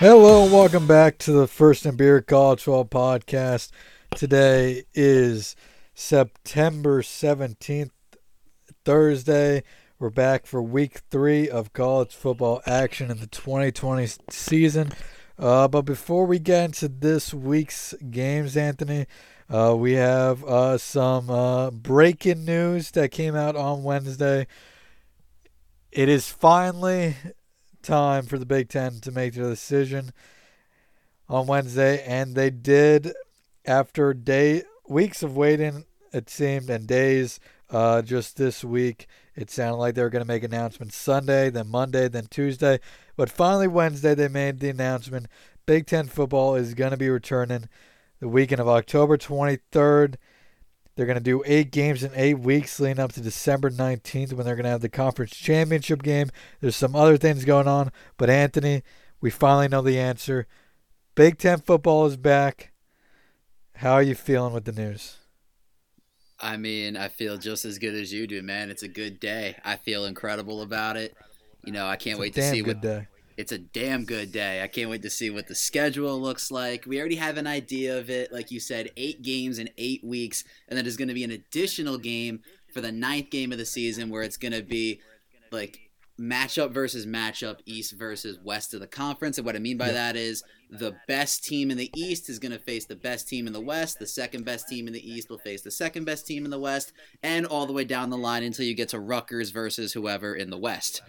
Hello and welcome back to the First and Beer College Football Podcast. Today is September 17th, Thursday. We're back for week three of college football action in the 2020 season. Uh, but before we get into this week's games, Anthony, uh, we have uh, some uh, breaking news that came out on Wednesday. It is finally time for the Big Ten to make their decision on Wednesday, and they did after day weeks of waiting. It seemed and days. Uh, just this week, it sounded like they were going to make announcements Sunday, then Monday, then Tuesday, but finally Wednesday they made the announcement. Big Ten football is going to be returning the weekend of October 23rd they're going to do eight games in eight weeks leading up to December 19th when they're going to have the conference championship game. There's some other things going on, but Anthony, we finally know the answer. Big Ten football is back. How are you feeling with the news? I mean, I feel just as good as you do, man. It's a good day. I feel incredible about it. You know, I can't It's wait to see what day. It's a damn good day. I can't wait to see what the schedule looks like. We already have an idea of it. Like you said, eight games in eight weeks. And then there's going to be an additional game for the ninth game of the season where it's going to be like matchup versus matchup, East versus West of the conference. And what I mean by Yeah. that is the best team in the East is going to face the best team in the West. The second best team in the East will face the second best team in the West. And all the way down the line until you get to Rutgers versus whoever in the West.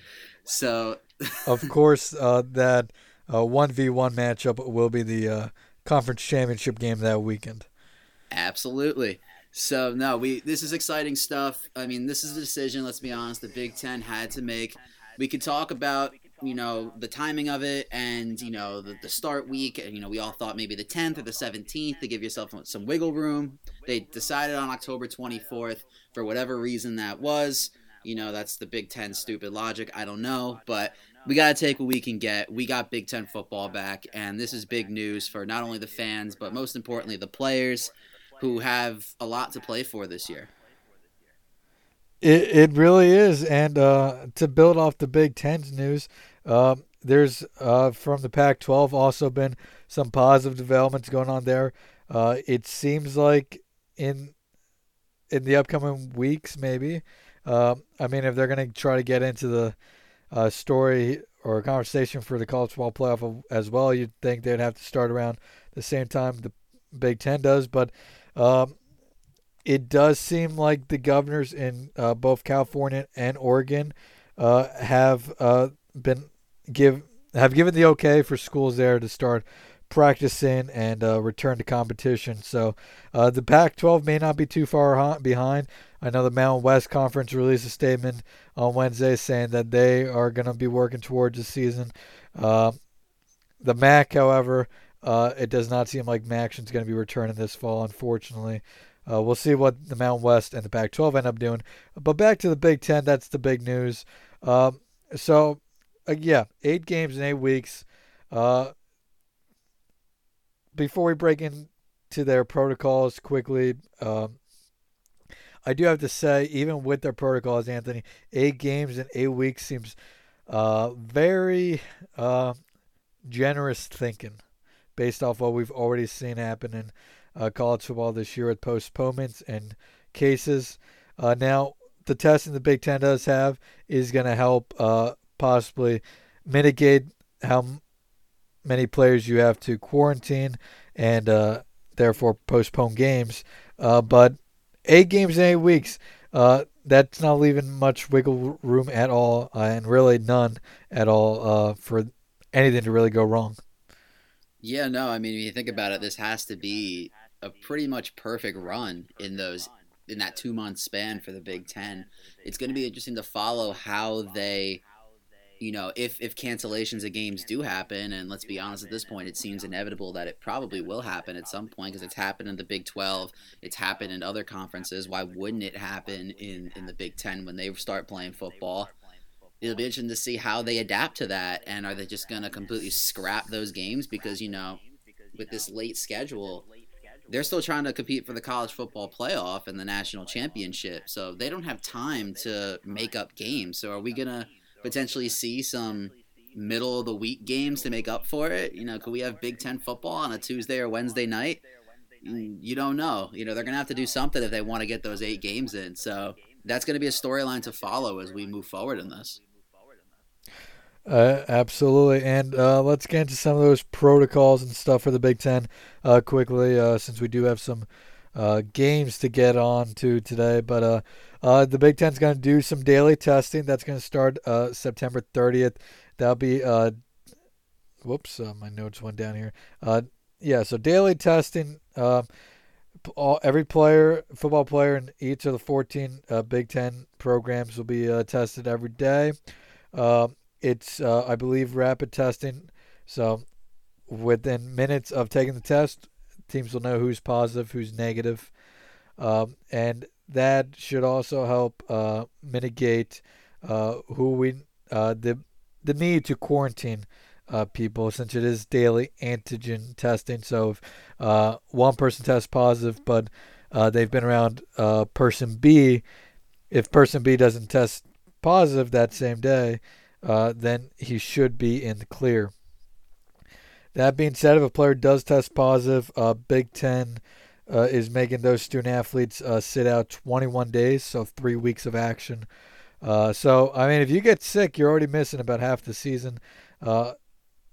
So of course, uh, that uh, 1v1 matchup will be the uh, conference championship game that weekend. Absolutely. So no, we this is exciting stuff. I mean, this is a decision. Let's be honest. The Big Ten had to make. We could talk about you know the timing of it and you know the, the start week. And you know we all thought maybe the 10th or the 17th to give yourself some wiggle room. They decided on October 24th for whatever reason that was. You know that's the Big Ten stupid logic. I don't know, but we got to take what we can get. We got Big Ten football back, and this is big news for not only the fans, but most importantly, the players who have a lot to play for this year. It it really is, and uh, to build off the Big Ten's news, um, there's uh, from the Pac-12 also been some positive developments going on there. Uh, it seems like in in the upcoming weeks, maybe. Um, I mean, if they're going to try to get into the uh, story or conversation for the college football playoff as well, you'd think they'd have to start around the same time the Big Ten does, but. Um, it does seem like the governors in uh, both California and Oregon uh, have uh, been give have given the okay for schools there to start practicing and uh, return to competition. So uh, the Pac-12 may not be too far behind. I know the Mountain West Conference released a statement on Wednesday saying that they are going to be working towards the season. Uh, the MAC, however, it does not seem like MACtion's going to be returning this fall, unfortunately. Uh, we'll see what the Mountain West and the Pac-12 end up doing. But back to the Big Ten, that's the big news. Um, so, uh, yeah, eight games in eight weeks. Uh, before we break into their protocols quickly, um, I do have to say, even with their protocols, Anthony, eight games in eight weeks seems uh, very uh, generous thinking based off what we've already seen happen in uh, college football this year with postponements and cases. Uh, now, the testing the Big Ten does have is going to help uh, possibly mitigate how many players you have to quarantine and uh, therefore postpone games. Uh, but eight games in eight weeks, uh, that's not leaving much wiggle room at all, uh, and really none at all uh, for anything to really go wrong. Yeah, no, I mean, if you think about it, this has to be a pretty much perfect run in those in that two month span for the Big Ten. It's going to be interesting to follow how they, you know, if if cancellations of games do happen, and let's be honest, at this point, it seems inevitable that it probably will happen at some point because it's happened in the Big Twelve, it's happened in other conferences. Why wouldn't it happen in in the Big Ten when they start playing football? It'll be interesting to see how they adapt to that, and are they just going to completely scrap those games because you know, with this late schedule, they're still trying to compete for the college football playoff and the national championship, so they don't have time to make up games. So are we gonna potentially see some middle of the week games to make up for it? You know, could we have Big Ten football on a Tuesday or Wednesday night? Mm, you don't know. You know, they're going to have to do something if they want to get those eight games in. So that's going to be a storyline to follow as we move forward in this. Uh, absolutely. And uh, let's get into some of those protocols and stuff for the Big Ten uh, quickly, uh, since we do have some uh, games to get on to today. But uh, the Big Ten's going to do some daily testing. That's going to start September 30th. That'll be, whoops, my notes went down here. yeah, so daily testing. All, every player, football player in each of the 14 Big Ten programs will be tested every day. Um, it's, uh, I believe, rapid testing. So within minutes of taking the test, teams will know who's positive, who's negative. Um, and that should also help uh, mitigate uh, who we uh, the the need to quarantine uh, people since it is daily antigen testing. So if uh, one person tests positive, but they've been around person B, if person B doesn't test positive that same day, uh, then he should be in the clear. That being said, if a player does test positive, uh, Big Ten uh, is making those student athletes uh, sit out 21 days, so three weeks of action. Uh, so, I mean, if you get sick, you're already missing about half the season. Uh,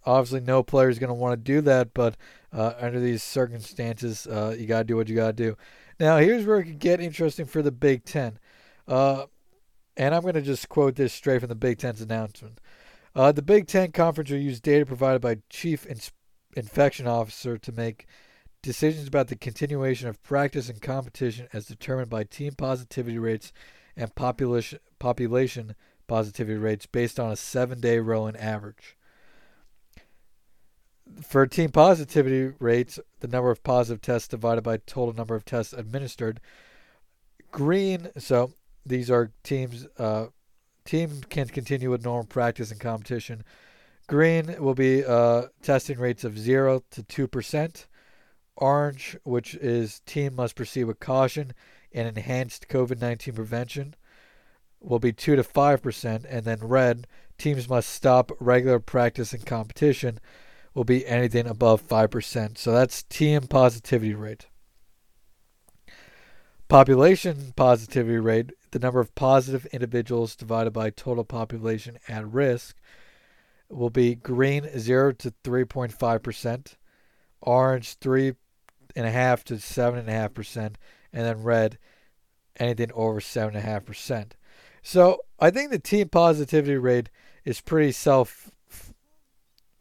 obviously, no player is going to want to do that, but under these circumstances, you got to do what you got to do. Now, here's where it could get interesting for the Big Ten. Uh, and I'm going to just quote this straight from the Big Ten's announcement. Uh, the Big Ten Conference will use data provided by Chief in- Infection Officer to make decisions about the continuation of practice and competition as determined by team positivity rates and population population positivity rates based on a seven-day rolling average. For team positivity rates, the number of positive tests divided by total number of tests administered. Green, so these are teams. Uh, team can continue with normal practice and competition. Green will be uh, testing rates of zero to two percent. Orange, which is team must proceed with caution and enhanced COVID nineteen prevention, will be two to five percent, and then red, teams must stop regular practice and competition, will be anything above five percent. So that's team positivity rate. Population positivity rate, the number of positive individuals divided by total population at risk, will be green 0 to 3.5%, orange 3.5 to 7.5%, and then red anything over 7.5%. So I think the team positivity rate is pretty self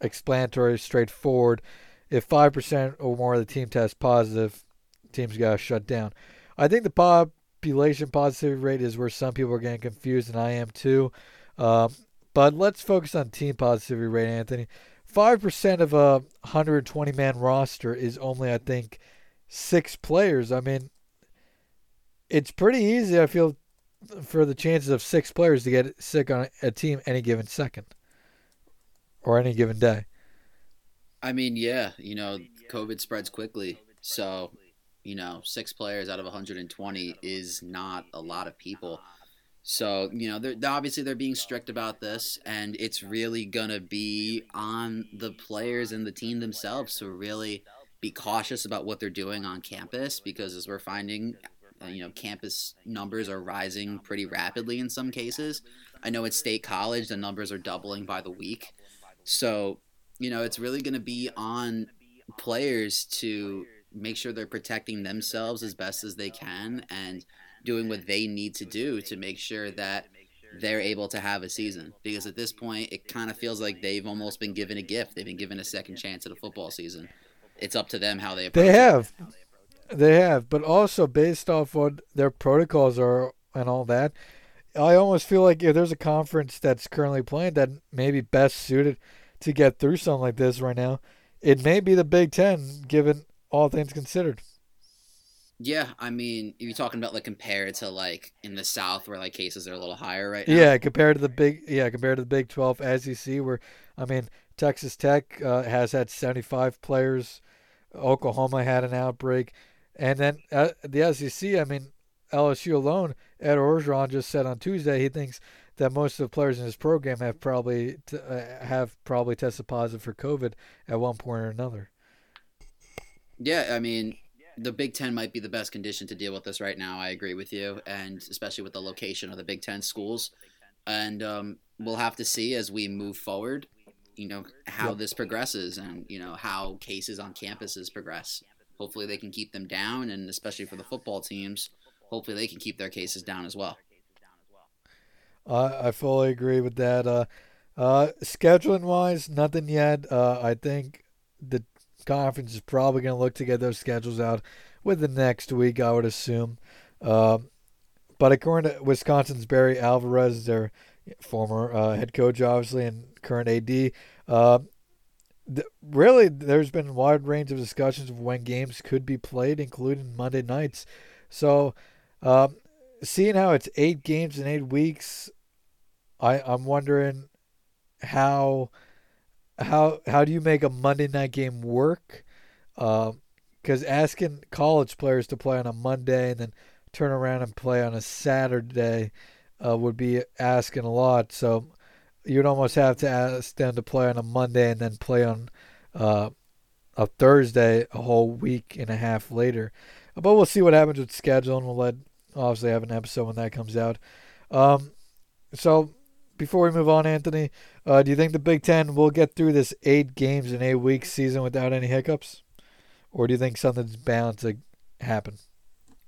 explanatory, straightforward. If 5% or more of the team tests positive, teams got shut down. I think the population positivity rate is where some people are getting confused, and I am too. Um, but let's focus on team positivity rate, Anthony. 5% of a 120 man roster is only, I think, six players. I mean, it's pretty easy, I feel, for the chances of six players to get sick on a team any given second or any given day. I mean, yeah, you know, COVID spreads quickly. So you know, six players out of 120 is not a lot of people. So, you know, they're, obviously they're being strict about this, and it's really going to be on the players and the team themselves to really be cautious about what they're doing on campus because as we're finding, uh, you know, campus numbers are rising pretty rapidly in some cases. I know at State College, the numbers are doubling by the week. So, you know, it's really going to be on players to make sure they're protecting themselves as best as they can and doing what they need to do to make sure that they're able to have a season. Because at this point, it kind of feels like they've almost been given a gift. They've been given a second chance at a football season. It's up to them how they approach They have. It. They have. But also, based off what their protocols are and all that, I almost feel like if there's a conference that's currently playing that may be best suited to get through something like this right now, it may be the Big Ten, given all things considered. Yeah, I mean, you're talking about like compared to like in the South where like cases are a little higher right now. Yeah, compared to the big, yeah, compared to the Big Twelve as you see, where I mean, Texas Tech uh, has had 75 players, Oklahoma had an outbreak, and then uh, the SEC. I mean, LSU alone, Ed Orgeron just said on Tuesday he thinks that most of the players in his program have probably t- uh, have probably tested positive for COVID at one point or another. Yeah, I mean, the Big Ten might be the best condition to deal with this right now. I agree with you, and especially with the location of the Big Ten schools. And um, we'll have to see as we move forward, you know, how this progresses and you know how cases on campuses progress. Hopefully, they can keep them down, and especially for the football teams, hopefully they can keep their cases down as well. Uh, I fully agree with that. Uh, uh, scheduling wise, nothing yet. Uh, I think the conference is probably going to look to get those schedules out with the next week, I would assume. Um, but according to Wisconsin's Barry Alvarez, their former uh, head coach, obviously, and current AD, uh, th- really, there's been a wide range of discussions of when games could be played, including Monday nights. So, um, seeing how it's eight games in eight weeks, I I'm wondering how how how do you make a Monday night game work? Because um, asking college players to play on a Monday and then turn around and play on a Saturday uh, would be asking a lot. So you'd almost have to ask them to play on a Monday and then play on uh, a Thursday a whole week and a half later. But we'll see what happens with schedule, and we'll let obviously have an episode when that comes out. Um, so before we move on, Anthony, uh, do you think the Big Ten will get through this eight games in eight weeks season without any hiccups, or do you think something's bound to happen?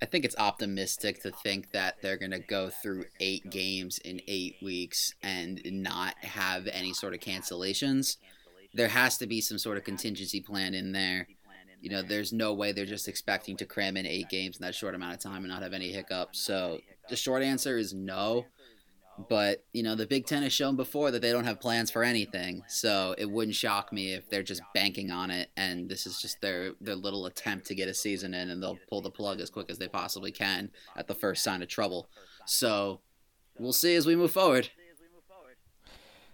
I think it's optimistic to think that they're going to go through eight games in eight weeks and not have any sort of cancellations. There has to be some sort of contingency plan in there. You know, there's no way they're just expecting to cram in eight games in that short amount of time and not have any hiccups. So the short answer is no. But, you know, the Big Ten has shown before that they don't have plans for anything. So it wouldn't shock me if they're just banking on it and this is just their, their little attempt to get a season in and they'll pull the plug as quick as they possibly can at the first sign of trouble. So we'll see as we move forward.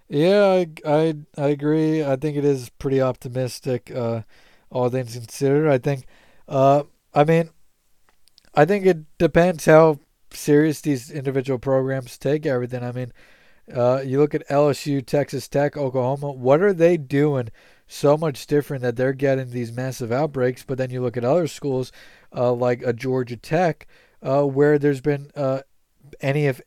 Yeah, I, I, I agree. I think it is pretty optimistic, uh, all things considered. I think, uh, I mean, I think it depends how serious these individual programs take everything. I mean, uh, you look at LSU, Texas Tech, Oklahoma. What are they doing so much different that they're getting these massive outbreaks? But then you look at other schools uh, like a Georgia Tech, uh, where there's been uh, any if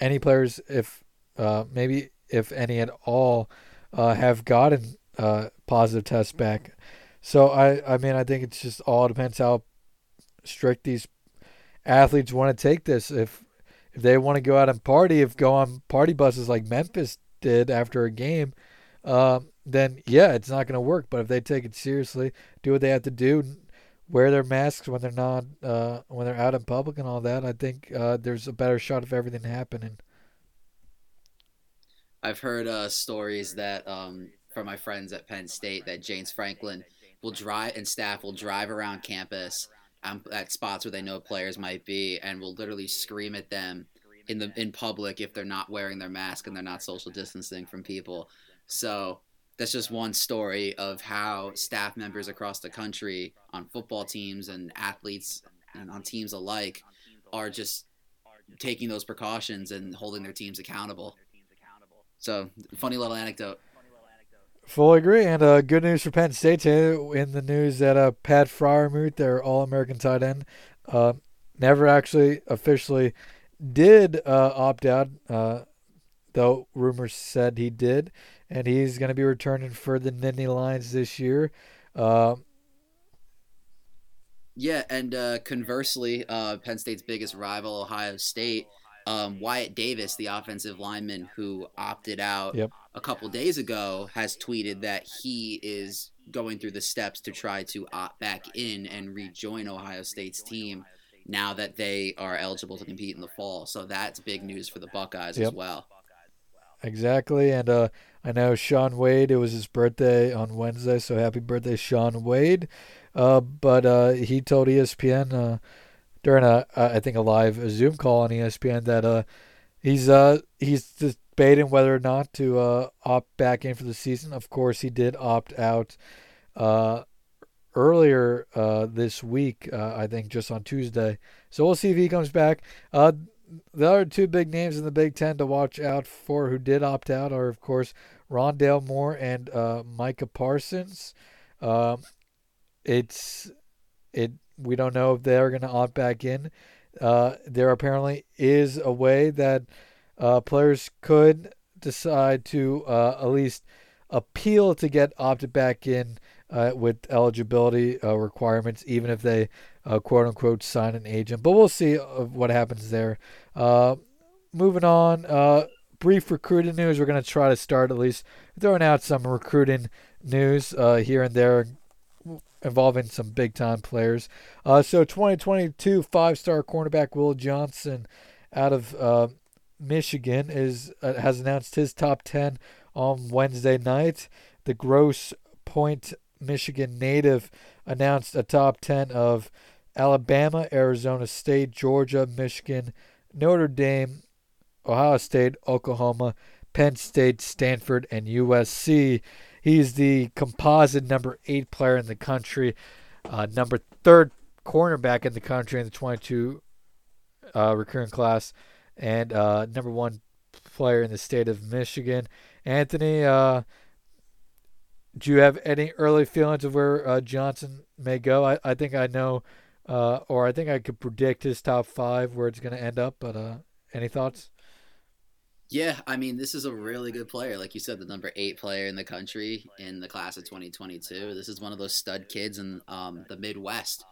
any players, if uh, maybe if any at all, uh, have gotten positive tests back. So I, I mean, I think it's just all depends how strict these athletes want to take this. If if they want to go out and party, if go on party buses like Memphis did after a game, um, then yeah, it's not going to work. But if they take it seriously, do what they have to do, wear their masks when they're not uh, when they're out in public and all that, I think uh, there's a better shot of everything happening. I've heard uh, stories that um, from my friends at Penn State that James Franklin will drive and staff will drive around campus um, at spots where they know players might be and will literally scream at them in the in public if they're not wearing their mask and they're not social distancing from people. So that's just one story of how staff members across the country on football teams and athletes and on teams alike are just taking those precautions and holding their teams accountable. So, funny little anecdote. Fully agree. And uh, good news for Penn State. In the news that uh, Pat Freiermuth, their All-American tight end, uh, never actually officially did uh, opt out, uh, though rumors said he did, and he's going to be returning for the Nittany Lions this year. Uh, yeah, and conversely, Penn State's biggest rival, Ohio State, um, Wyatt Davis, the offensive lineman who opted out yep. a couple days ago, has tweeted that he is going through the steps to try to opt back in and rejoin Ohio State's team now that they are eligible to compete in the fall. So that's big news for the Buckeyes yep. as well. Exactly, and uh, I know Shaun Wade. It was his birthday on Wednesday, so happy birthday, Shaun Wade! Uh, but uh, he told ESPN uh, during a I think a live a Zoom call on ESPN that uh he's uh he's debating whether or not to uh opt back in for the season. Of course, he did opt out uh earlier uh, this week, uh, I think just on Tuesday. So we'll see if he comes back. Uh, the other two big names in the Big Ten to watch out for who did opt out are, of course, Rondale Moore and uh, Micah Parsons. Um, it's it. We don't know if they're going to opt back in. Uh, there apparently is a way that uh, players could decide to uh, at least appeal to get opted back in uh, with eligibility uh, requirements, even if they uh, quote unquote sign an agent. But we'll see what happens there. moving on, brief recruiting news. We're going to try to start at least throwing out some recruiting news here and there involving some big time players. Uh, so 2022 five star cornerback Will Johnson out of uh, Michigan is uh, has announced his top 10 on Wednesday night. The Grosse Pointe, Michigan native announced a top 10 of Alabama, Arizona State, Georgia, Michigan, Notre Dame, Ohio State, Oklahoma, Penn State, Stanford, and USC. He's the composite number eight player in the country, uh, number third cornerback in the country in the 22 uh, recurring class, and uh, number one player in the state of Michigan. Anthony, uh, do you have any early feelings of where uh, Johnson may go? I, I think I know, uh, or I think I could predict his top five where it's going to end up. But any thoughts? Yeah, I mean, this is a really good player. Like you said, the number eight player in the country in the class of 2022. This is one of those stud kids in um, the Midwest.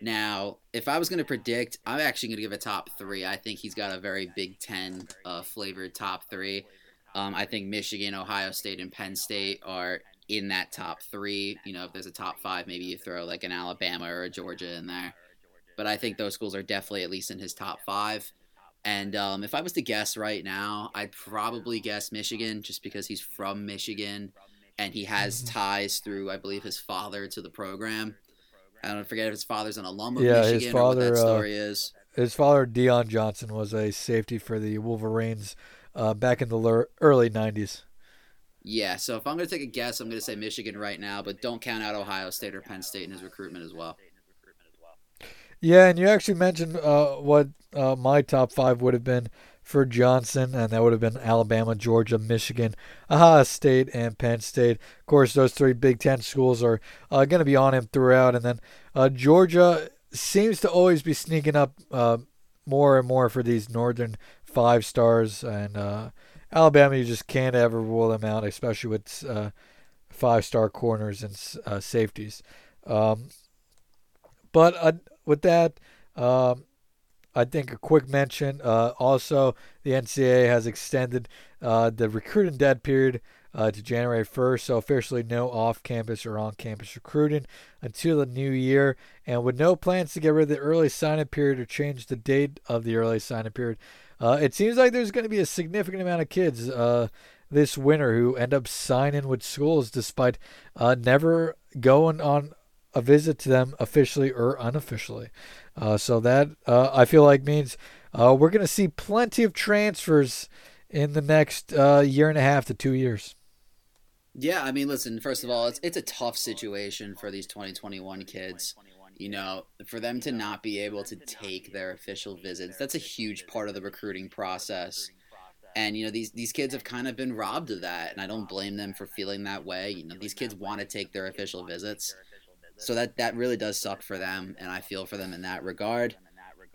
Now, if I was going to predict, I'm actually going to give a top three. I think he's got a very Big Ten uh, flavored top three. Um, I think Michigan, Ohio State, and Penn State are in that top three. You know, if there's a top five, maybe you throw like an Alabama or a Georgia in there. But I think those schools are definitely at least in his top five. And um, if I was to guess right now, I'd probably guess Michigan just because he's from Michigan and he has mm-hmm. ties through, I believe, his father to the program. I don't forget if his father's an alum of yeah, Michigan his father, or what that uh, story uh, is. His father, Deon Johnson, was a safety for the Wolverines uh, back in the early 90s. Yeah, so if I'm going to take a guess, I'm going to say Michigan right now, but don't count out Ohio State or Penn State in his recruitment as well. Yeah, and you actually mentioned uh, what uh, my top five would have been for Johnson, and that would have been Alabama, Georgia, Michigan, Ohio State, and Penn State. Of course, those three Big Ten schools are uh, going to be on him throughout, and then uh, Georgia seems to always be sneaking up uh, more and more for these northern five stars, and uh, Alabama, you just can't ever rule them out, especially with five star corners and safeties. Um, but with that, um, I think a quick mention. Uh, also, the NCAA has extended uh, the recruiting dead period uh, to January 1st, so officially no off-campus or on-campus recruiting until the new year. And with no plans to get rid of the early sign-up period or change the date of the early sign-up period, uh, it seems like there's going to be a significant amount of kids uh, this winter who end up signing with schools despite uh, never going on a visit to them officially or unofficially. Uh, so that uh, I feel like means uh, we're going to see plenty of transfers in the next uh, year and a half to two years. Yeah, I mean, listen. First of all, it's it's a tough situation for these 2021 kids. You know, for them to not be able to take their official visits, that's a huge part of the recruiting process. And you know, these these kids have kind of been robbed of that, and I don't blame them for feeling that way. You know, these kids want to take their official visits so that that really does suck for them, and I feel for them in that regard.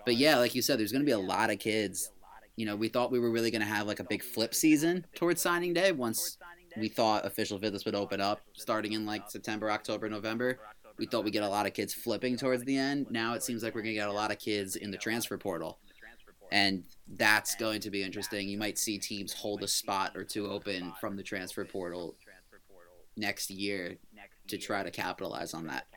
But yeah, like you said, there's going to be a lot of kids. You know, we thought we were really going to have like a big flip season towards signing day once we thought official visits would open up starting in like September, October, November. We thought we'd get a lot of kids flipping towards the end. Now it seems like we're going to get a lot of kids in the transfer portal. And that's going to be interesting. You might see teams hold a spot or two open from the transfer portal next year to try to capitalize on that.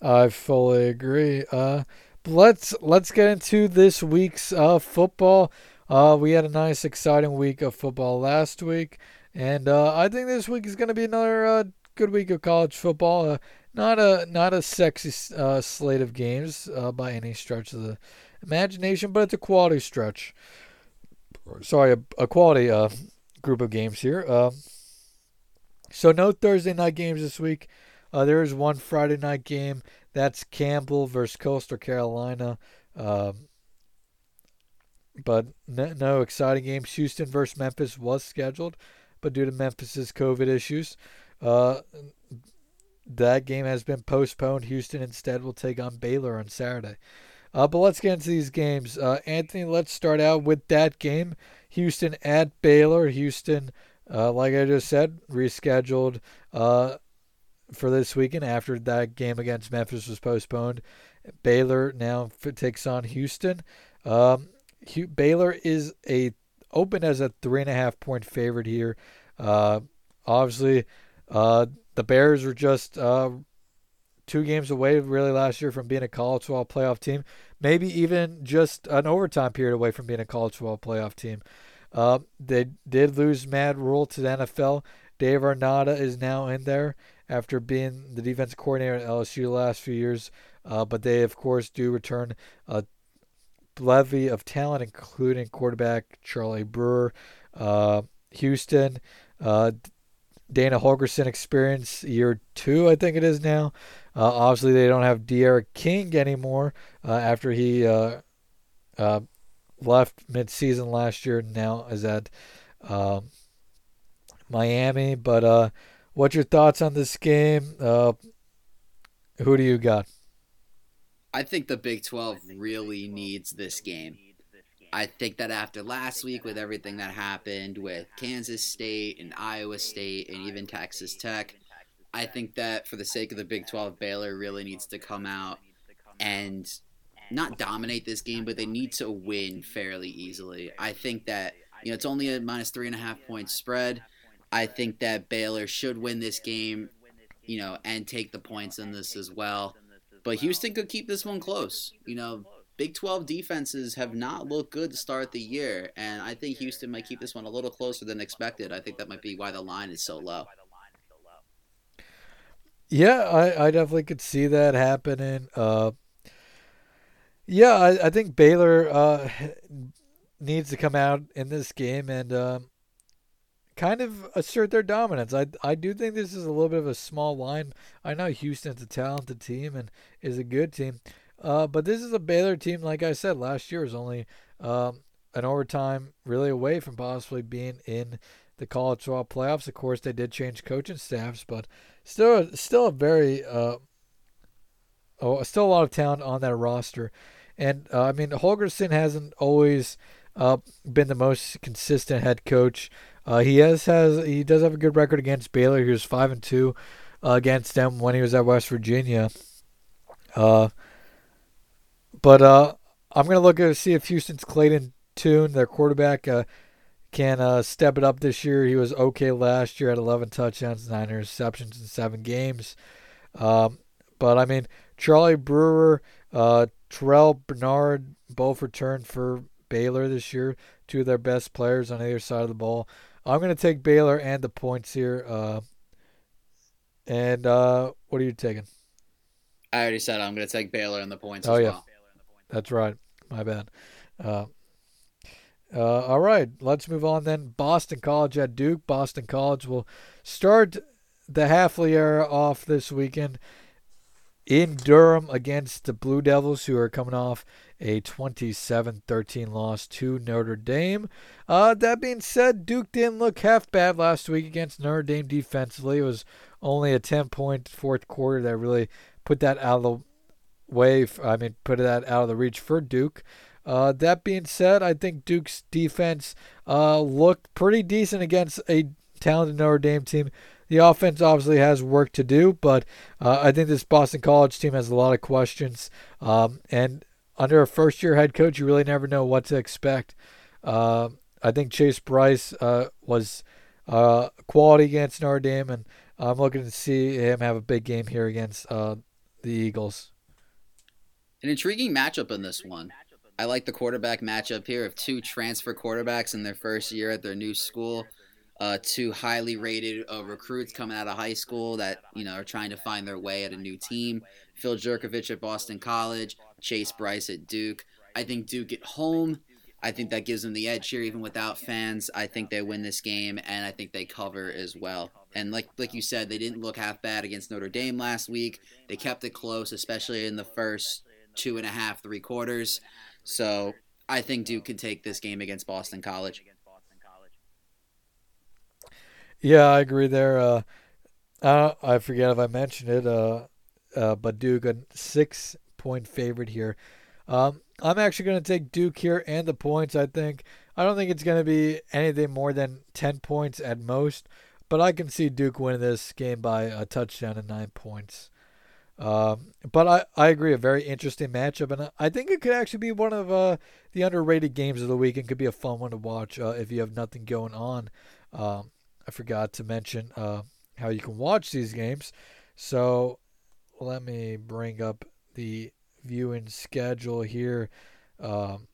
I fully agree. Uh, let's let's get into this week's uh, football. Uh, we had a nice, exciting week of football last week, and uh, I think this week is going to be another uh, good week of college football. Uh, not a not a sexy uh, slate of games uh, by any stretch of the imagination, but it's a quality stretch. Sorry, a, a quality uh, group of games here. So no Thursday night games this week. Uh, there is one Friday night game. That's Campbell versus Coastal Carolina. Um, but no, no, exciting games. Houston versus Memphis was scheduled, but due to Memphis's COVID issues, uh, that game has been postponed. Houston instead will take on Baylor on Saturday. Uh, but let's get into these games. Uh, Anthony, let's start out with that game. Houston at Baylor. Houston, uh, like I just said, rescheduled uh, for this weekend after that game against Memphis was postponed. Baylor now takes on Houston. Um, Baylor is a open as a three and a half point favorite here. Uh, obviously, uh, the Bears were just uh, two games away, really, last year from being a college football playoff team. Maybe even just an overtime period away from being a college football playoff team. Uh, they did lose Matt Rhule to the NFL. Dave Aranda is now in there after being the defense coordinator at LSU the last few years. Uh, but they, of course, do return a levy of talent, including quarterback Charlie Brewer, uh, Houston, uh, Dana Holgorsen experience year two, I think it is now. Uh, obviously, they don't have D'Eriq King anymore uh, after he uh, left mid-season last year. Now is at um, Miami. But uh, what's your thoughts on this game? Uh, who do you got? I think the Big 12 really needs this game. I think that after last week, with everything that happened with Kansas State and Iowa State and even Texas Tech, I think that for the sake of the Big 12, Baylor really needs to come out and not dominate this game, but they need to win fairly easily. I think that you know it's only a minus three and a half point spread. I think that Baylor should win this game, you know, and take the points in this as well. But Houston could keep this one close. You know, Big 12 defenses have not looked good to start the year, and I think Houston might keep this one a little closer than expected. I think that might be why the line is so low. Yeah, I, I definitely could see that happening. Uh, yeah, I, I think Baylor uh, needs to come out in this game and uh, kind of assert their dominance. I I do think this is a little bit of a small line. I know Houston's a talented team and is a good team, uh, but this is a Baylor team. Like I said, last year was only um, an overtime really away from possibly being in the college football playoffs. Of course, they did change coaching staffs, but still, still a very, uh, oh, still a lot of talent on that roster. And uh, I mean, Holgorsen hasn't always uh, been the most consistent head coach. Uh, he has has he does have a good record against Baylor. He was five and two uh, against them when he was at West Virginia. Uh, but uh, I'm gonna look at see if Houston's Clayton Tune, their quarterback, can step it up this year. He was okay last year at 11 touchdowns, nine interceptions in seven games. Um, but I mean, Charlie Brewer, uh, Terrell Bernard both returned for Baylor this year, two of their best players on either side of the ball. I'm going to take Baylor and the points here. Uh, and uh, what are you taking? I already said I'm going to take Baylor and the points oh, yeah. Well. That's right. My bad. Uh, uh, all right, let's move on then. Boston College at Duke. Boston College will start the Hafley era off this weekend in Durham against the Blue Devils, who are coming off a 27 13 loss to Notre Dame. Uh, that being said, Duke didn't look half bad last week against Notre Dame defensively. It was only a 10 point fourth quarter that really put that out of the way. I mean, put that out of the reach for Duke. Uh, that being said, I think Duke's defense uh, looked pretty decent against a talented Notre Dame team. The offense obviously has work to do, but uh, I think this Boston College team has a lot of questions. Um, and under a first year head coach, you really never know what to expect. Uh, I think Chase Brice uh, was uh, quality against Notre Dame, and I'm looking to see him have a big game here against uh, the Eagles. An intriguing matchup in this one. I like the quarterback matchup here of two transfer quarterbacks in their first year at their new school. Uh, two highly rated uh, recruits coming out of high school that you know are trying to find their way at a new team. Phil Jurkovec at Boston College, Chase Brice at Duke. I think Duke at home I think that gives them the edge here, even without fans. I think they win this game, and I think they cover as well. And like like you said, they didn't look half bad against Notre Dame last week. They kept it close, especially in the first two and a half, three quarters. So I think Duke can take this game against Boston College. Yeah, I agree there. Uh, I, I forget if I mentioned it, uh, uh, but Duke a six point favorite here. Um, I'm actually going to take Duke here and the points. I think I don't think it's going to be anything more than ten points at most, but I can see Duke winning this game by a touchdown and nine points. Um, but I, I agree, a very interesting matchup, and I think it could actually be one of uh, the underrated games of the week and could be a fun one to watch uh, if you have nothing going on. Um, I forgot to mention uh, how you can watch these games. So let me bring up the viewing schedule here. Um,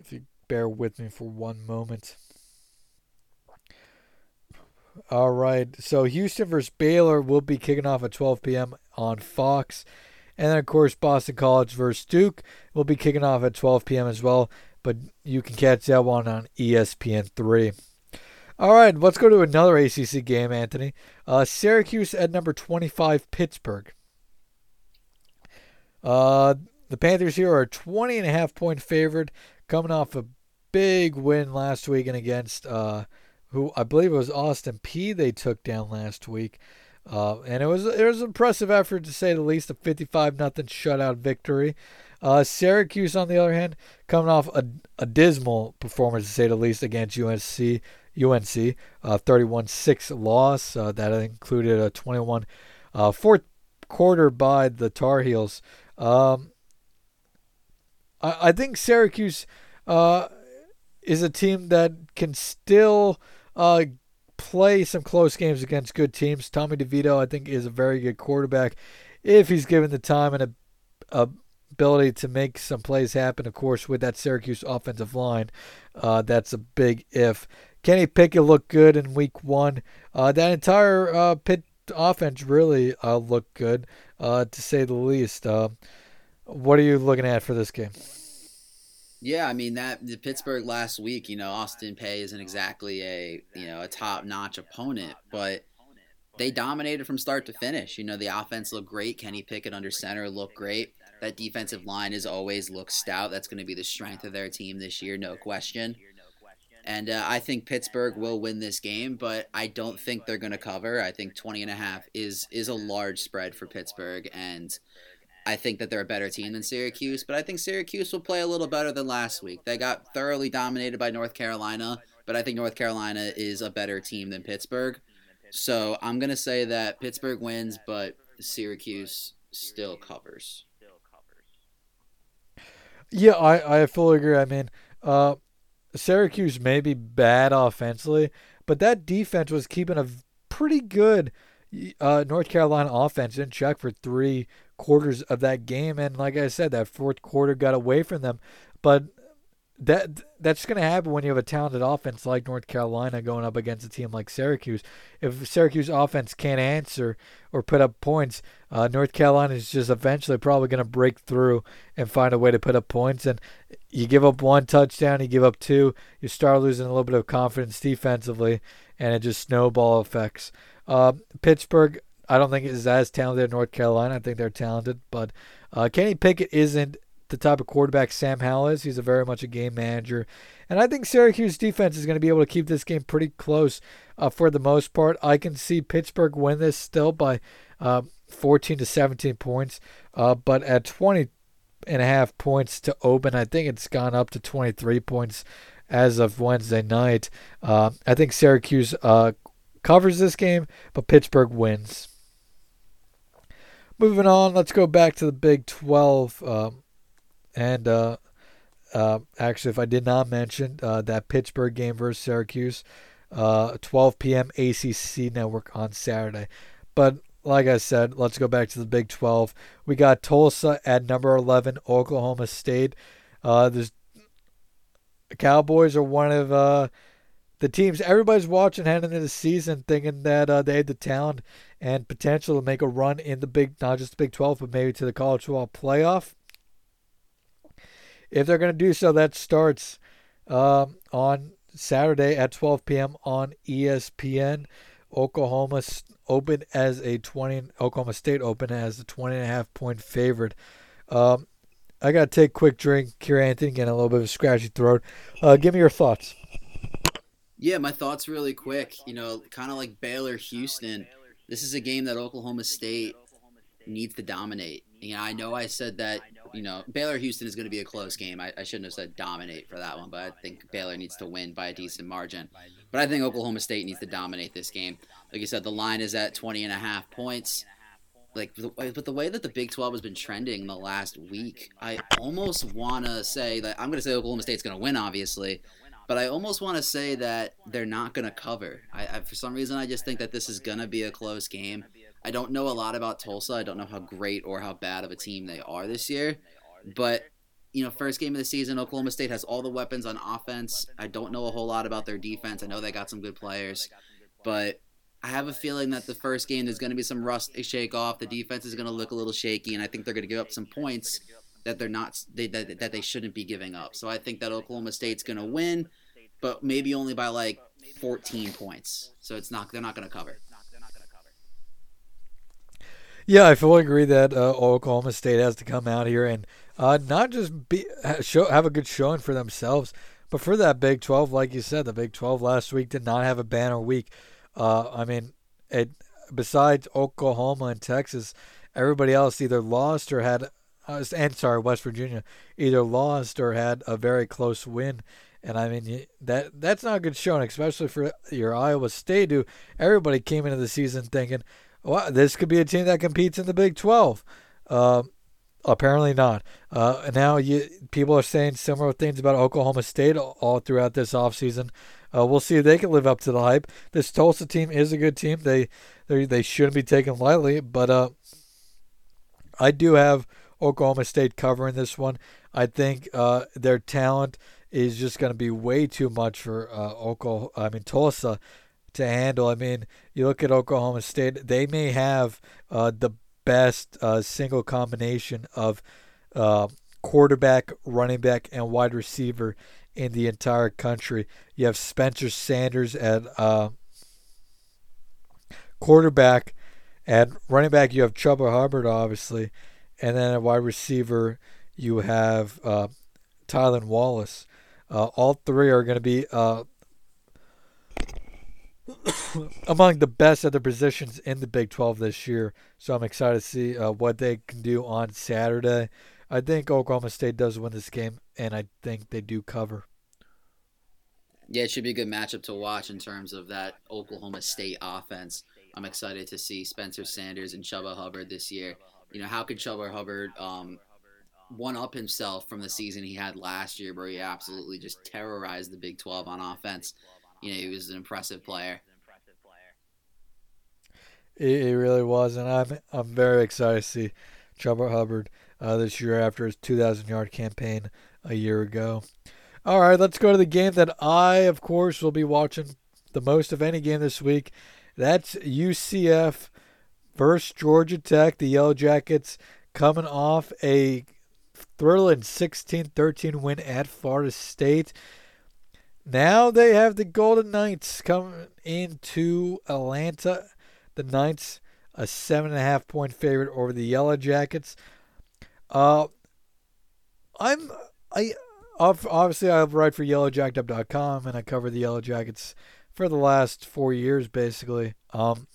if you bear with me for one moment. All right. So Houston versus Baylor will be kicking off at 12 p.m. on Fox. And then, of course, Boston College versus Duke will be kicking off at 12 p.m. as well. But you can catch that one on ESPN3. All right, let's go to another ACC game, Anthony. Uh, Syracuse at number 25, Pittsburgh. Uh, the Panthers here are 20 and a half point favored, coming off a big win last week and against uh, who I believe it was Austin Peay they took down last week. Uh, and it was it was an impressive effort to say the least, a 55 nothing shutout victory. Uh, Syracuse, on the other hand, coming off a, a dismal performance to say the least against UNC, UNC, uh, 31-6 loss. Uh, that included a 21 uh, fourth quarter by the Tar Heels. Um, I, I think Syracuse is a team that can still uh, play some close games against good teams. Tommy DeVito, I think, is a very good quarterback if he's given the time and a, a ability to make some plays happen. Of course, with that Syracuse offensive line, uh, that's a big if. Kenny Pickett looked good in week one. Uh, that entire uh, Pitt offense really uh, looked good, uh, to say the least. Uh, what are you looking at for this game? Yeah, I mean that the Pittsburgh last week, you know, Austin Peay isn't exactly a you know a top notch opponent, but they dominated from start to finish. You know, the offense looked great. Kenny Pickett under center looked great. That defensive line has always looked stout. That's going to be the strength of their team this year, no question. And uh, I think Pittsburgh will win this game, but I don't think they're going to cover. I think 20 and a half is is a large spread for Pittsburgh and I think that they're a better team than Syracuse, but I think Syracuse will play a little better than last week. They got thoroughly dominated by North Carolina, but I think North Carolina is a better team than Pittsburgh. So I'm going to say that Pittsburgh wins, but Syracuse still covers. Yeah, I, I fully agree. I mean, uh, Syracuse may be bad offensively, but that defense was keeping a pretty good uh, North Carolina offense in check for three quarters of that game. And like I said, that fourth quarter got away from them. But that that's going to happen when you have a talented offense like North Carolina going up against a team like Syracuse. If Syracuse offense can't answer or put up points, uh, North Carolina is just eventually probably going to break through and find a way to put up points. And you give up one touchdown, you give up two, you start losing a little bit of confidence defensively, and it just snowball effects. Uh, Pittsburgh, I don't think is as talented as North Carolina. I think they're talented, but uh, Kenny Pickett isn't the type of quarterback Sam Howell is. He's a very much a game manager. And I think Syracuse defense is going to be able to keep this game pretty close uh, for the most part. I can see Pittsburgh win this still by uh, 14 to 17 points. Uh, but at 20 and a half points to open, I think it's gone up to 23 points as of Wednesday night. Uh, I think Syracuse uh, covers this game, but Pittsburgh wins. Moving on, let's go back to the Big 12. Um, and uh, uh, actually, if I did not mention uh, that Pittsburgh game versus Syracuse, uh, 12 p.m. ACC network on Saturday. But like I said, let's go back to the Big 12. We got Tulsa at number 11, Oklahoma State. Uh, the Cowboys are one of uh, the teams everybody's watching heading into the season, thinking that uh, they had the talent and potential to make a run in the big, not just the Big 12, but maybe to the college football playoff. If they're going to do so, that starts um, on Saturday at 12 p.m. on ESPN. Oklahoma open as a 20. Oklahoma State open as a 20 and a half point favorite. Um, I gotta take a quick drink. Here, Anthony, getting a little bit of a scratchy throat. Uh, give me your thoughts. Yeah, my thoughts really quick. You know, kind of like Baylor Houston. This is a game that Oklahoma State needs to dominate. You know, I know I said that. You know, Baylor Houston is going to be a close game. I, I shouldn't have said dominate for that one, but I think Baylor needs to win by a decent margin. But I think Oklahoma State needs to dominate this game. Like you said, the line is at 20 and a half points. Like, but the way that the Big 12 has been trending the last week, I almost want to say that I'm going to say Oklahoma State's going to win, obviously, but I almost want to say that they're not going to cover. I, I, for some reason, I just think that this is going to be a close game. I don't know a lot about Tulsa. I don't know how great or how bad of a team they are this year, but you know, first game of the season, Oklahoma State has all the weapons on offense. I don't know a whole lot about their defense. I know they got some good players, but I have a feeling that the first game there's going to be some rust shake off. The defense is going to look a little shaky, and I think they're going to give up some points that they're not they, that, that they shouldn't be giving up. So I think that Oklahoma State's going to win, but maybe only by like 14 points. So it's not they're not going to cover. Yeah, I fully agree that uh, Oklahoma State has to come out here and uh, not just be show have a good showing for themselves, but for that Big 12, like you said, the Big 12 last week did not have a banner week. Uh, I mean, it besides Oklahoma and Texas, everybody else either lost or had, uh, and sorry, West Virginia, either lost or had a very close win. And I mean that that's not a good showing, especially for your Iowa State, who everybody came into the season thinking, "Well, this could be a team that competes in the Big 12." Um, apparently not. Uh, now you people are saying similar things about Oklahoma State all, all throughout this offseason. Uh, we'll see if they can live up to the hype. This Tulsa team is a good team. They they they shouldn't be taken lightly, but uh, I do have Oklahoma State covering this one. I think uh, their talent is just going to be way too much for uh, Oklahoma. I mean Tulsa to handle. I mean, you look at Oklahoma State; they may have uh, the best uh, single combination of uh, quarterback, running back, and wide receiver in the entire country. You have Spencer Sanders at uh, quarterback. At running back, you have Chuba Hubbard, obviously. And then at wide receiver, you have uh, Tylan Wallace. Uh, all three are going to be uh, among the best at their positions in the Big 12 this year. So I'm excited to see uh, what they can do on Saturday. I think Oklahoma State does win this game, and I think they do cover. Yeah, it should be a good matchup to watch in terms of that Oklahoma State offense. I'm excited to see Spencer Sanders and Chuba Hubbard this year. You know, how could Chuba Hubbard um, one up himself from the season he had last year, where he absolutely just terrorized the Big 12 on offense? You know, he was an impressive player. It, really was, and I'm I'm very excited to see Chuba Hubbard uh, this year after his 2,000 yard campaign a year ago. All right, let's go to the game that I, of course, will be watching the most of any game this week. That's UCF versus Georgia Tech. The Yellow Jackets coming off a thrilling 16 13 win at Florida State. Now they have the Golden Knights coming into Atlanta. The Knights, a seven and a half point favorite over the Yellow Jackets. Uh, I'm I obviously I write for YellowJackedUp.com and I cover the Yellow Jackets for the last four years, basically. Um,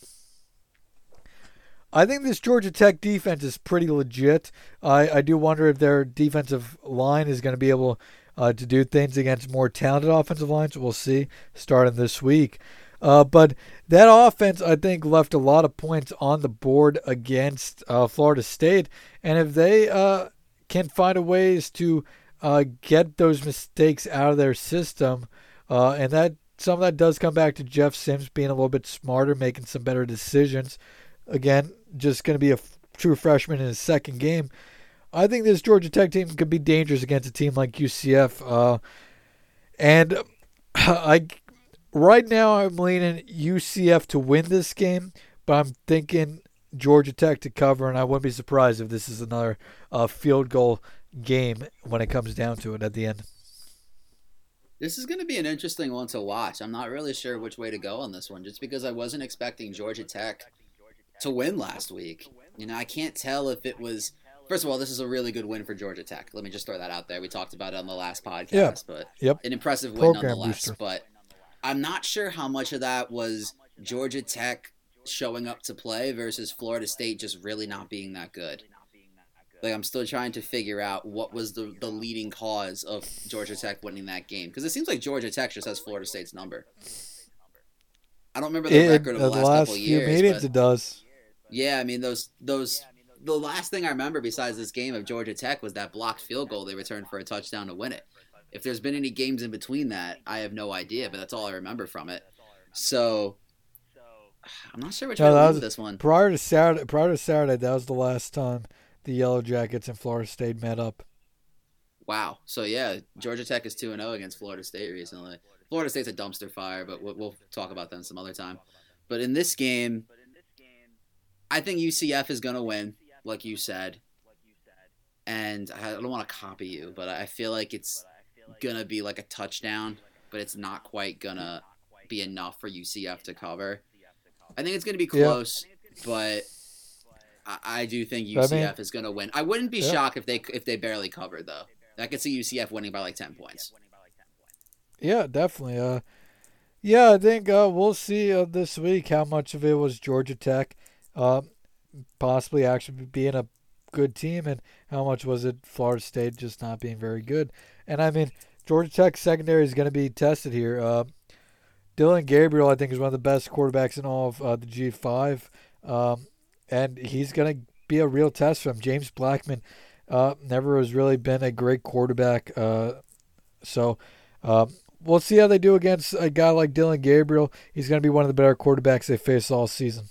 I think this Georgia Tech defense is pretty legit. I, I do wonder if their defensive line is going to be able uh, to do things against more talented offensive lines. We'll see starting this week. Uh, but that offense, I think, left a lot of points on the board against uh, Florida State. And if they uh, can find a ways to uh, get those mistakes out of their system, uh, and that some of that does come back to Jeff Sims being a little bit smarter, making some better decisions. Again, just going to be a f- true freshman in his second game. I think this Georgia Tech team could be dangerous against a team like UCF. Uh, and I, right now, I'm leaning UCF to win this game, but I'm thinking Georgia Tech to cover, and I wouldn't be surprised if this is another uh, field goal game when it comes down to it at the end. This is going to be an interesting one to watch. I'm not really sure which way to go on this one, just because I wasn't expecting Georgia Tech to win last week. You know, I can't tell if it was. First of all, this is a really good win for Georgia Tech. Let me just throw that out there. We talked about it on the last podcast, Yeah. but Yep. an impressive win Program nonetheless. booster. But I'm not sure how much of that was Georgia Tech showing up to play versus Florida State just really not being that good. Like I'm still trying to figure out what was the, the leading cause of Georgia Tech winning that game because it seems like Georgia Tech just has Florida State's number. I don't remember the It, record of the last, last couple few years. meetings, but- it does. yeah, I mean those those the last thing I remember besides this game of Georgia Tech was that blocked field goal they returned for a touchdown to win it. If there's been any games in between that, I have no idea, but that's all I remember from it. So I'm not sure which No, way to was- this one. Prior to Saturday, prior to Saturday, that was the last time the Yellow Jackets and Florida State met up. Wow. So yeah, Georgia Tech is two and zero against Florida State recently. Florida State's a dumpster fire, but we'll, we'll talk about them some other time. But in this game, I think UCF is gonna win, like you said. And I don't want to copy you, but I feel like it's gonna be like a touchdown, but it's not quite gonna be enough for UCF to cover. I think it's gonna be Yeah. close, but I, I do think I mean- UCF is gonna win. I wouldn't be Yeah. shocked if they if they barely covered though. I could see UCF winning by like ten points. Yeah, definitely. Uh, yeah, I think uh, we'll see uh, this week how much of it was Georgia Tech, uh, possibly actually being a good team, and how much was it Florida State just not being very good. And I mean, Georgia Tech secondary is going to be tested here. Uh, Dillon Gabriel, I think, is one of the best quarterbacks in all of uh, the G5, um, and he's going to be a real test for him. James Blackman uh, never has really been a great quarterback, uh, so. Um, we'll see how they do against a guy like Dillon Gabriel. He's going to be one of the better quarterbacks they face all season.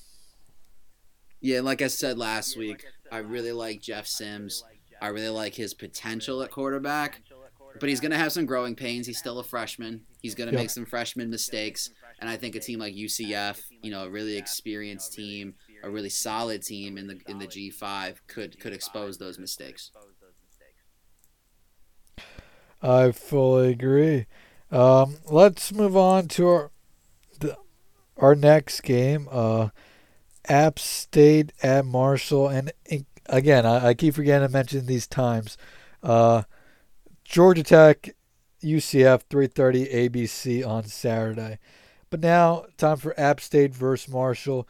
Yeah, like I said last week, I really like Jeff Sims. I really like his potential at quarterback, but he's going to have some growing pains. He's still a freshman. He's going to Yeah. make some freshman mistakes, and I think a team like UCF, you know, a really experienced team, a really solid team in the in the G5 could could expose those mistakes. I fully agree. Um, let's move on to our the, our next game. Uh, App State at Marshall, and again, I, I keep forgetting to mention these times. Uh, Georgia Tech, UCF, three thirty ABC on Saturday. But now, time for App State versus Marshall,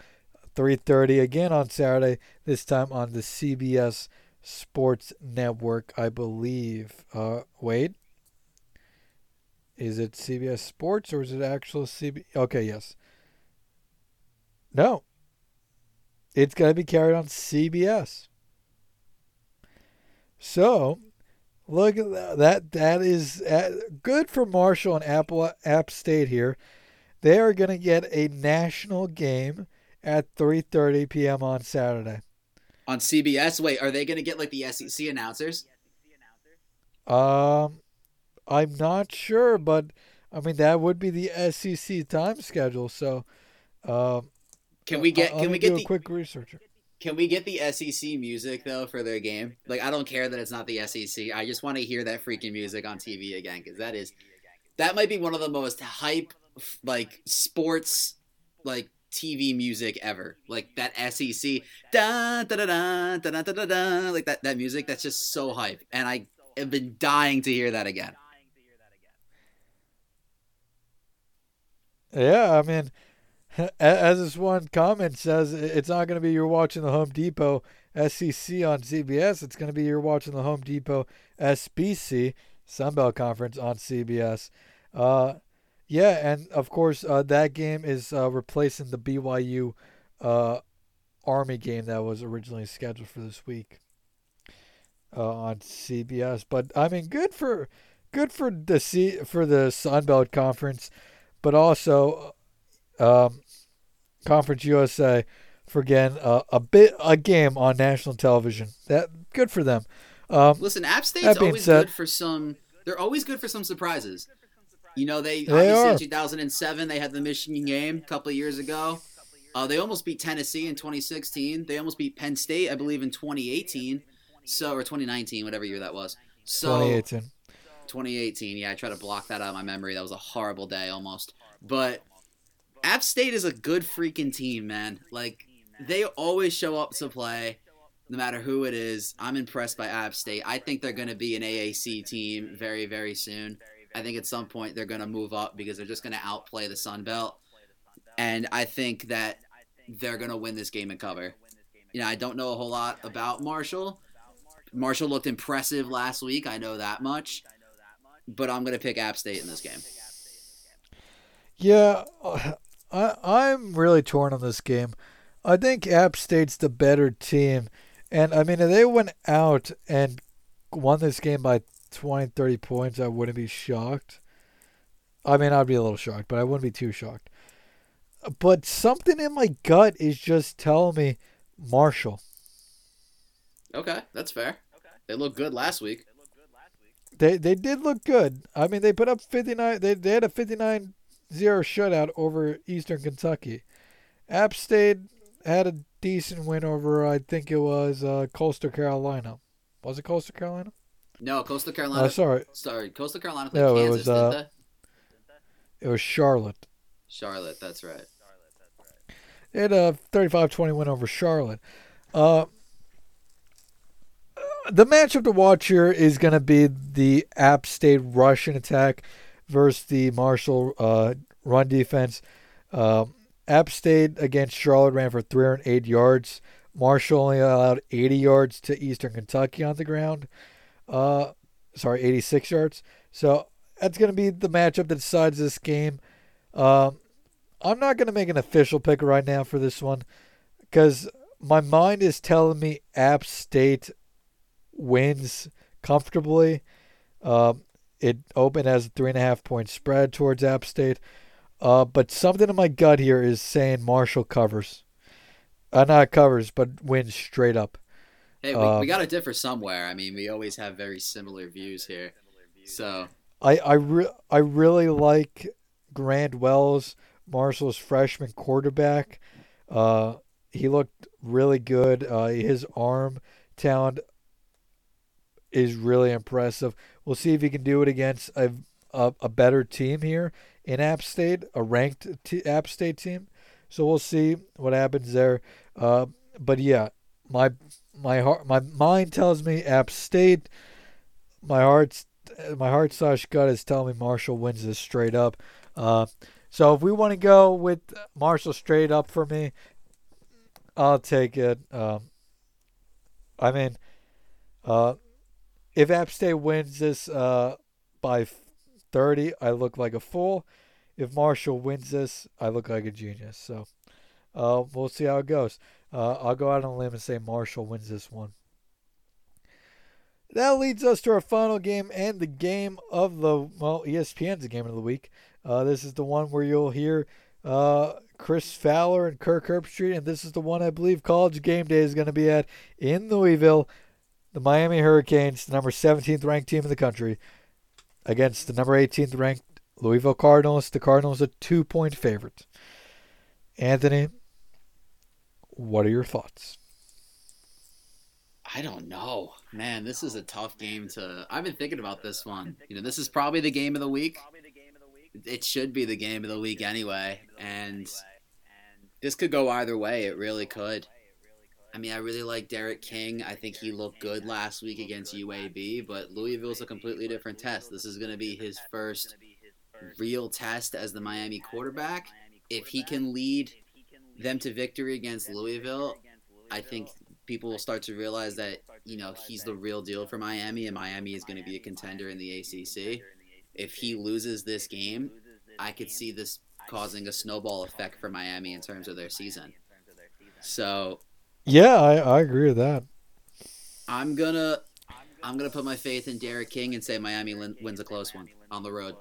three thirty again on Saturday. This time on the CBS Sports Network, I believe. Uh, wait. Is it CBS Sports or is it actual CB? Okay, yes. No. It's going to be carried on CBS. So, look at that. That, is uh, good for Marshall and Apple App State here. They are going to get a national game at 3:30 p.m. on Saturday. On CBS, wait, are they going to get like the SEC announcers? Um, I'm not sure, but I mean that would be the SEC time schedule. So, um, Can we get I'll- can we get the quick researcher? Can we get the SEC music though for their game? Like, I don't care that it's not the SEC. I just want to hear that freaking music on TV again because that is that might be one of the most hype like sports like TV music ever. Like that SEC da da da da da da da da like that that music that's just so hype, and I have been dying to hear that again. Yeah, I mean, as this one comment says, it's not going to be you're watching the Home Depot SEC on CBS. It's going to be you're watching the Home Depot SBC Sunbelt Conference on CBS. Uh, yeah, and of course uh, that game is uh, replacing the BYU uh, Army game that was originally scheduled for this week uh, on CBS. But I mean, good for good for the C for the Sunbelt Conference but also um, Conference USA for again uh, a bit a game on national television. That good for them. Um, Listen, App State's always said- good for some. They're always good for some surprises. You know, they, They obviously are. in 2007 they had the Michigan game a couple of years ago. Uh, they almost beat Tennessee in 2016. They almost beat Penn State, I believe, in 2018. So or 2019, whatever year that was. So 2018. 2018. Yeah, I try to block that out of my memory. That was a horrible day almost. But App State is a good freaking team, man. Like they always show up to play, no matter who it is. I'm impressed by App State. I think they're going to be an AAC team very, very soon. I think at some point they're going to move up because they're just going to outplay the Sun Belt, and I think that they're going to win this game and cover. You know, I don't know a whole lot about Marshall. Marshall looked impressive last week. I know that much, but I'm going to pick App State in this game. Yeah, uh, I I'm really torn on this game. I think App State's the better team. And I mean, if they went out and won this game by 20, 30 points, I wouldn't be shocked. I mean, I'd be a little shocked, but I wouldn't be too shocked. But something in my gut is just telling me Marshall. Okay, that's fair. They looked good last week. They they did look good. I mean, they put up 59 they they had a 59-0 shutout over Eastern Kentucky. App State had a decent win over I think it was uh, Coastal Carolina. Was it Coastal Carolina? No, Coastal Carolina. Oh, sorry. Sorry, Coastal Carolina played No, it was, uh, didn't they? It was Charlotte. Charlotte, that's right. They had a 35-20 win over Charlotte. Uh, the matchup to watch here is going to be the App State rushing attack versus the Marshall uh, run defense. Um, App State against Charlotte ran for 308 yards. Marshall only allowed 80 yards to Eastern Kentucky on the ground. Uh, sorry, 86 yards. So that's going to be the matchup that decides this game. Um, I'm not going to make an official pick right now for this one because my mind is telling me App State wins comfortably. Um, it opened as a three and a half point spread towards App State. Uh, but something in my gut here is saying Marshall covers. Uh, not covers, but wins straight up. Hey, we, Um, we got to differ somewhere. I mean, we always have very similar views here. So, I I, re- I really like Grant Wells, Marshall's freshman quarterback. Uh, he looked really good. Uh, his arm talent is really impressive. We'll see if he can do it against a a, a better team here in App State, a ranked t- App State team. So we'll see what happens there. Uh, but yeah, my my heart, my mind tells me App State. My heart's my heart slash gut is telling me Marshall wins this straight up. Uh, so if we want to go with Marshall straight up for me, I'll take it. Um, I mean, uh, if App State wins this uh, by 30, I look like a fool. If Marshall wins this, I look like a genius. So uh, we'll see how it goes. Uh, I'll go out on a limb and say Marshall wins this one. That leads us to our final game and the game of the well, ESPN's the game of the week. Uh, this is the one where you'll hear uh, Chris Fowler and Kirk Herbstreit, and this is the one I believe College Game Day is going to be at in Louisville. The Miami Hurricanes, the number 17th ranked team in the country, against the number 18th ranked Louisville Cardinals. The Cardinals a two point favorite. Anthony, what are your thoughts? I don't know. Man, this is a tough game to. I've been thinking about this one. You know, this is probably the game of the week. It should be the game of the week anyway. And this could go either way. It really could. I mean, I really like D'Eriq King. I think he looked good last week against UAB, but Louisville's a completely different test. This is going to be his first real test as the Miami quarterback. If he can lead them to victory against Louisville, I think people will start to realize that, you know, he's the real deal for Miami and Miami is going to be a contender in the ACC. If he loses this game, I could see this causing a snowball effect for Miami in terms of their season. So, Yeah, I, I agree with that. I'm gonna I'm gonna put my faith in D'Eriq King and say Miami win, wins a close one on the road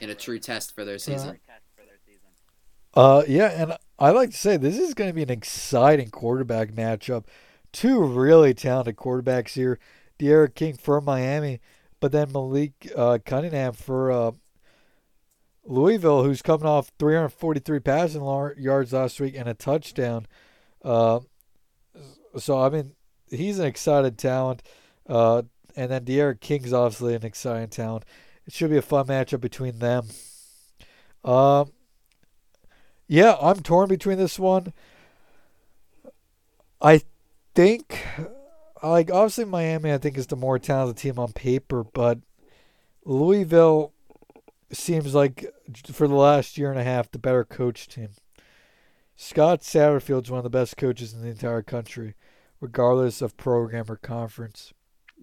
in a true test for their season. Uh, yeah, and I like to say this is going to be an exciting quarterback matchup. Two really talented quarterbacks here. D'Eriq King for Miami, but then Malik uh, Cunningham for uh, Louisville, who's coming off 343 passing yards last week and a touchdown. Uh, so I mean, he's an excited talent. Uh, and then D'Eriq King's obviously an exciting talent. It should be a fun matchup between them. Um, yeah, I'm torn between this one. I think, like, obviously Miami, I think is the more talented team on paper, but Louisville seems like for the last year and a half the better coach team. Scott Satterfield's one of the best coaches in the entire country, regardless of program or conference.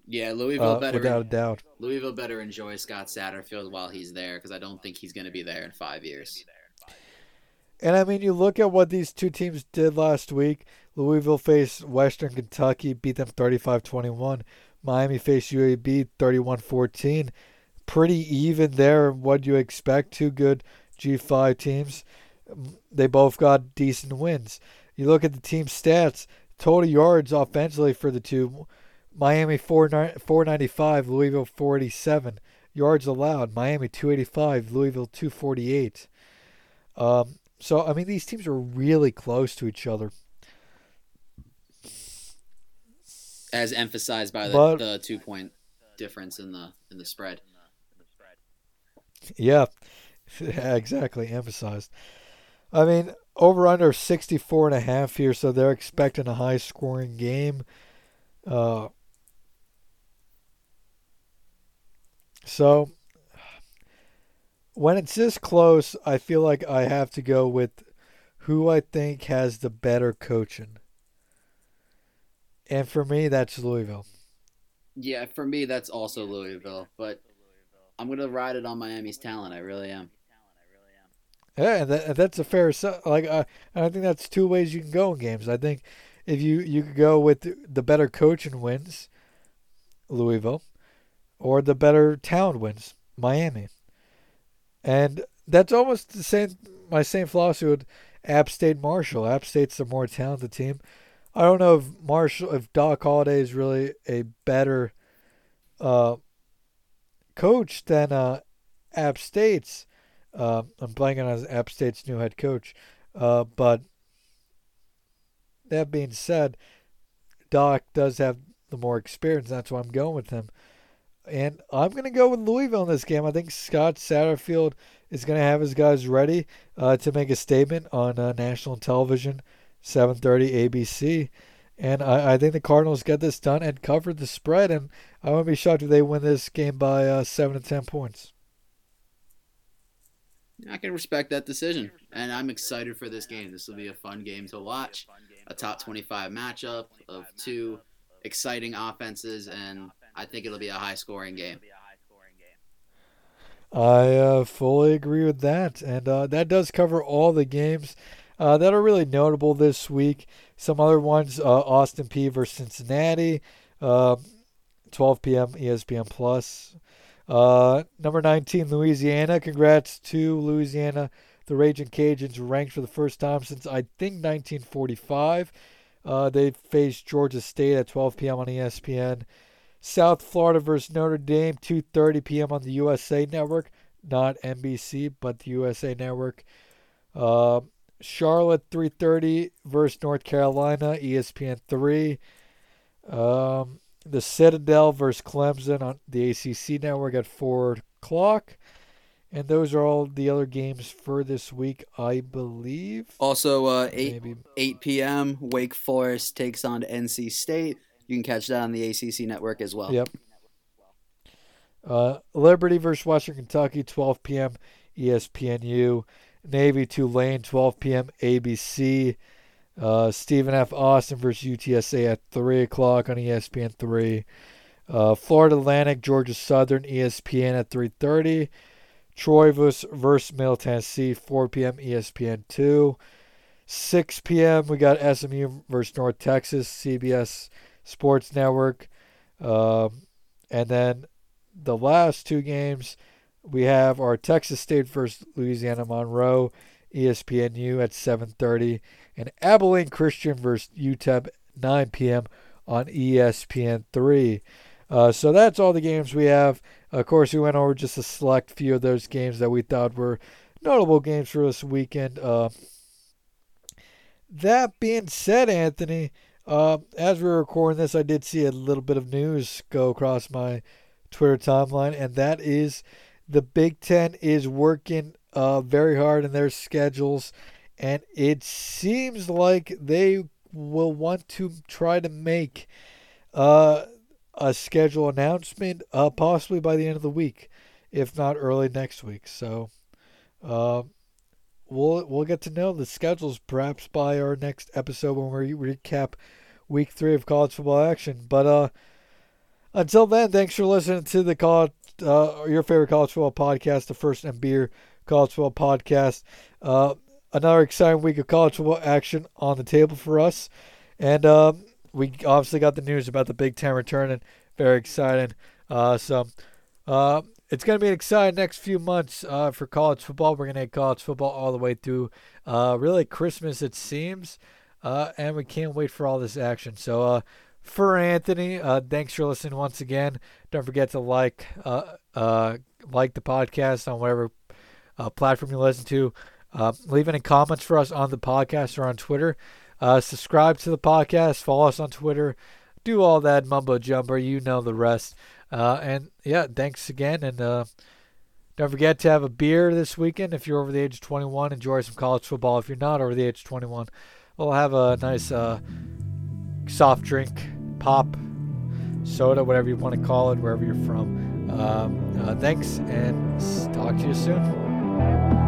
Yeah, Louisville uh, better without a doubt. Louisville better enjoy Scott Satterfield while he's there because I don't think he's going to be there in five years. And I mean, you look at what these two teams did last week. Louisville faced Western Kentucky, beat them 35 21. Miami faced UAB 31 14. Pretty even there. What do you expect? Two good G5 teams. They both got decent wins. You look at the team stats, total yards offensively for the two Miami 495, Louisville 487. Yards allowed, Miami 285, Louisville 248. Um, so, I mean, these teams are really close to each other. As emphasized by the, But- the two point difference in the in the spread. Yeah, Yeah, exactly. Emphasized. I mean, over under 64 and a half here, so they're expecting a high scoring game. Uh, so when it's this close, I feel like I have to go with who I think has the better coaching. And for me, that's Louisville. Yeah, for me that's also Louisville, but I'm gonna ride it on Miami's talent. I really am. Yeah, and that, that's a fair like. Uh, I think that's two ways you can go in games. I think if you you could go with the, better coach and wins, Louisville, or the better town wins, Miami. And that's almost the same. My same philosophy with App State Marshall. App State's the more talented team. I don't know if Marshall, if Doc Holliday is really a better uh, coach than uh, App State's. Uh, I'm blanking on App State's new head coach. Uh, but that being said, Doc does have the more experience. That's why I'm going with him. And I'm going to go with Louisville in this game. I think Scott Satterfield is going to have his guys ready uh, to make a statement on uh, national television, 7:30 ABC. And I, I think the Cardinals get this done and cover the spread. And I wouldn't be shocked if they win this game by uh, seven to ten points. I can respect that decision, and I'm excited for this game. This will be a fun game to watch. A top 25 matchup of two exciting offenses, and I think it'll be a high scoring game. I uh, fully agree with that, and uh, that does cover all the games uh, that are really notable this week. Some other ones: uh, Austin Peay versus Cincinnati, uh, 12 p.m. ESPN Plus. Uh, number 19, Louisiana. Congrats to Louisiana. The Raging Cajuns ranked for the first time since I think 1945. Uh, they faced Georgia State at 12 p.m. on ESPN. South Florida versus Notre Dame, 2:30 p.m. on the USA Network, not NBC, but the USA Network. Uh, Charlotte, 3:30 versus North Carolina, ESPN 3. Um, the Citadel versus Clemson on the ACC Network at 4 o'clock. And those are all the other games for this week, I believe. Also, uh, 8, Maybe 8 p.m., Wake Forest takes on NC State. You can catch that on the ACC network as well. Yep. Uh, Liberty versus Western Kentucky, 12 p.m. ESPNU. Navy Tulane, 12 p.m. ABC. Uh, Stephen F. Austin versus UTSA at 3 o'clock on ESPN 3. Uh, Florida Atlantic, Georgia Southern, ESPN at 3.30. Troy versus, versus Middle Tennessee, 4 p.m. ESPN 2. 6 p.m. we got SMU versus North Texas, CBS Sports Network. Um, and then the last two games we have are Texas State versus Louisiana Monroe, ESPNU at 7:30, and Abilene Christian versus UTEP 9 p.m. on E ESPN 3. Uh, so that's all the games we have. Of course, we went over just a select few of those games that we thought were notable games for this weekend. Uh, that being said, Anthony, uh, as we are recording this, I did see a little bit of news go across my Twitter timeline, and that is the Big Ten is working uh, very hard in their schedules, and it seems like they will want to try to make uh, a schedule announcement uh, possibly by the end of the week, if not early next week. So uh, we'll we'll get to know the schedules perhaps by our next episode when we recap week three of college football action. But uh, until then, thanks for listening to the college, uh, your favorite college football podcast, the First and Beer College Football Podcast. Another exciting week of college football action on the table for us, and um, we obviously got the news about the Big Ten returning. Very exciting. Uh, so uh, it's going to be an exciting next few months uh, for college football. We're going to get college football all the way through uh, really Christmas, it seems. Uh, and we can't wait for all this action. So, uh, for Anthony, thanks for listening once again. Don't forget to like like the podcast on whatever platform you listen to. Uh, leave any comments for us on the podcast or on Twitter. Uh, subscribe to the podcast. Follow us on Twitter. Do all that mumbo jumbo. You know the rest. Uh, and yeah, thanks again. And uh, don't forget to have a beer this weekend if you're over the age of 21. Enjoy some college football. If you're not over the age of 21, we'll have a nice uh, soft drink, pop, soda, whatever you want to call it, wherever you're from. Um, uh, thanks, and talk to you soon.